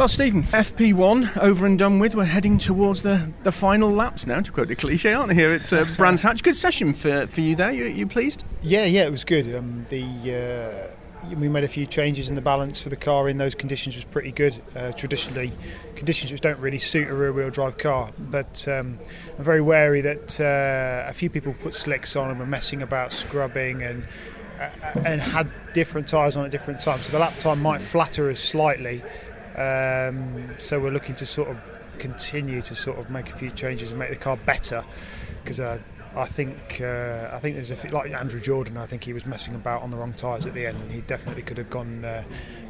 Well, Stephen, FP1 over and done with. We're heading towards the, the final laps now, to quote a cliche, aren't we? Here it's uh, Brands Hatch. Good session for, for you there. You, you pleased? Yeah, yeah, it was good. Um, the uh, we made a few changes in the balance for the car in those conditions was pretty good. Uh, traditionally, conditions which don't really suit a rear-wheel drive car, but um, I'm very wary that uh, a few people put slicks on and were messing about scrubbing and uh, and had different tyres on at different times. So the lap time might flatter us slightly. Um, so we're looking to sort of continue to sort of make a few changes and make the car better because uh, I think uh, I think there's a few, like Andrew Jordan. I think he was messing about on the wrong tyres at the end, and he definitely could have gone uh,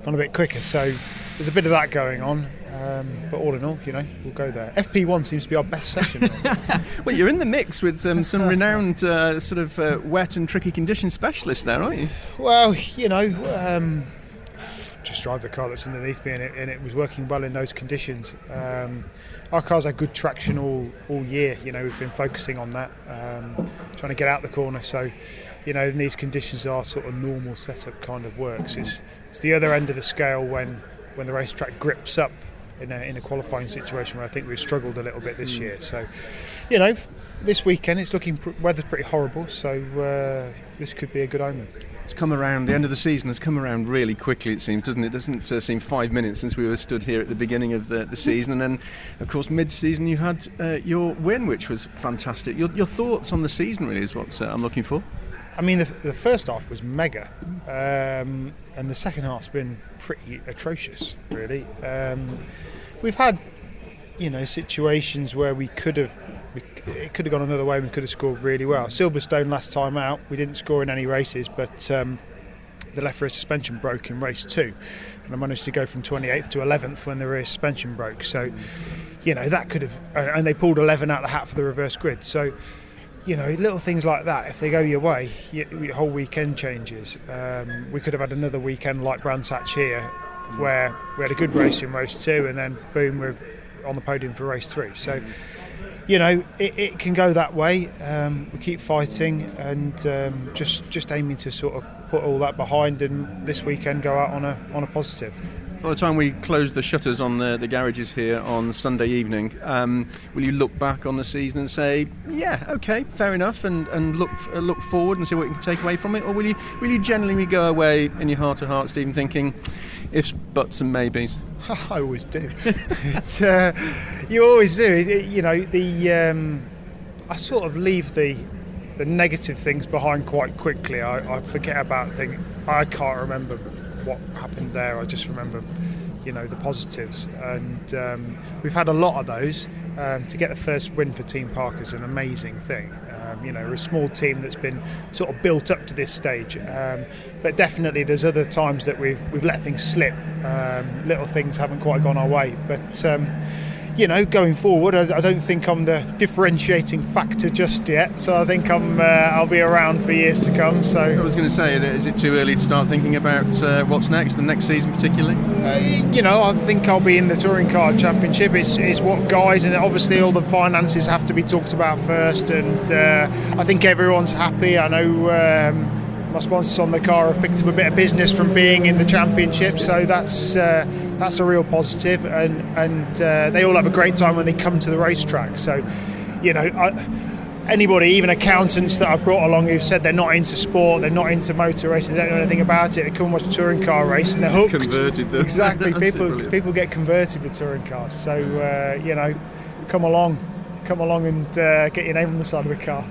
gone a bit quicker. So there's a bit of that going on. Um, but all in all, you know, we'll go there. FP1 seems to be our best session. well, you're in the mix with um, some renowned uh, sort of uh, wet and tricky condition specialists there, aren't you? Well, you know. Um, just drive the car that's underneath me, and it, and it was working well in those conditions. Um, our cars had good traction all all year. You know, we've been focusing on that, um, trying to get out the corner. So, you know, in these conditions, our sort of normal setup kind of works. It's it's the other end of the scale when when the racetrack grips up in a, in a qualifying situation where I think we've struggled a little bit this mm. year. So, you know, this weekend it's looking weather's pretty horrible, so uh, this could be a good omen. It's come around. The end of the season has come around really quickly. It seems, doesn't it? it doesn't uh, seem five minutes since we were stood here at the beginning of the, the season, and then, of course, mid-season you had uh, your win, which was fantastic. Your, your, thoughts on the season really is what uh, I'm looking for. I mean, the, the first half was mega, um, and the second half's been pretty atrocious, really. Um, we've had, you know, situations where we could have we, it could have gone another way. We could have scored really well. Silverstone last time out, we didn't score in any races, but um, the left rear suspension broke in race two, and I managed to go from 28th to 11th when the rear suspension broke. So, you know, that could have, and they pulled 11 out of the hat for the reverse grid. So, you know, little things like that. If they go your way, your whole weekend changes. Um, we could have had another weekend like Brands here, where we had a good race in race two, and then boom, we're on the podium for race three. So you know, it, it can go that way. Um, we keep fighting and um, just just aiming to sort of put all that behind and this weekend go out on a on a positive. By the time we close the shutters on the, the garages here on Sunday evening, um, will you look back on the season and say, yeah, okay, fair enough, and, and look uh, look forward and see what you can take away from it, or will you will you generally go away in your heart of heart, Stephen, thinking ifs, buts, and maybes? I always do. uh, you always do. It, you know, the um, I sort of leave the the negative things behind quite quickly. I, I forget about things. I can't remember what happened there. I just remember, you know, the positives, and um, we've had a lot of those. Um, to get the first win for Team Parker is an amazing thing. Um, you know, we're a small team that's been sort of built up to this stage, um, but definitely there's other times that we've we've let things slip. Um, little things haven't quite gone our way, but um, you know, going forward, I, I, don't think I'm the differentiating factor just yet. So I think I'm uh, I'll be around for years to come. So I was going to say, is it too early to start thinking about uh, what's next, the next season particularly? Uh, you know, I think I'll be in the touring car championship. It's, it's what guys, and obviously all the finances have to be talked about first. And uh, I think everyone's happy. I know. Um, my sponsors on the car have picked up a bit of business from being in the championship, so that's uh, that's a real positive, and and uh, they all have a great time when they come to the racetrack. So, you know. I, anybody, even accountants that I've brought along who've said they're not into sport, they're not into motor racing, they don't know anything about it, they come and watch a touring car race and they're hooked. Converted them. Exactly. people people get converted with touring cars. So uh, you know, come along, come along and uh, get your name on the side of the car.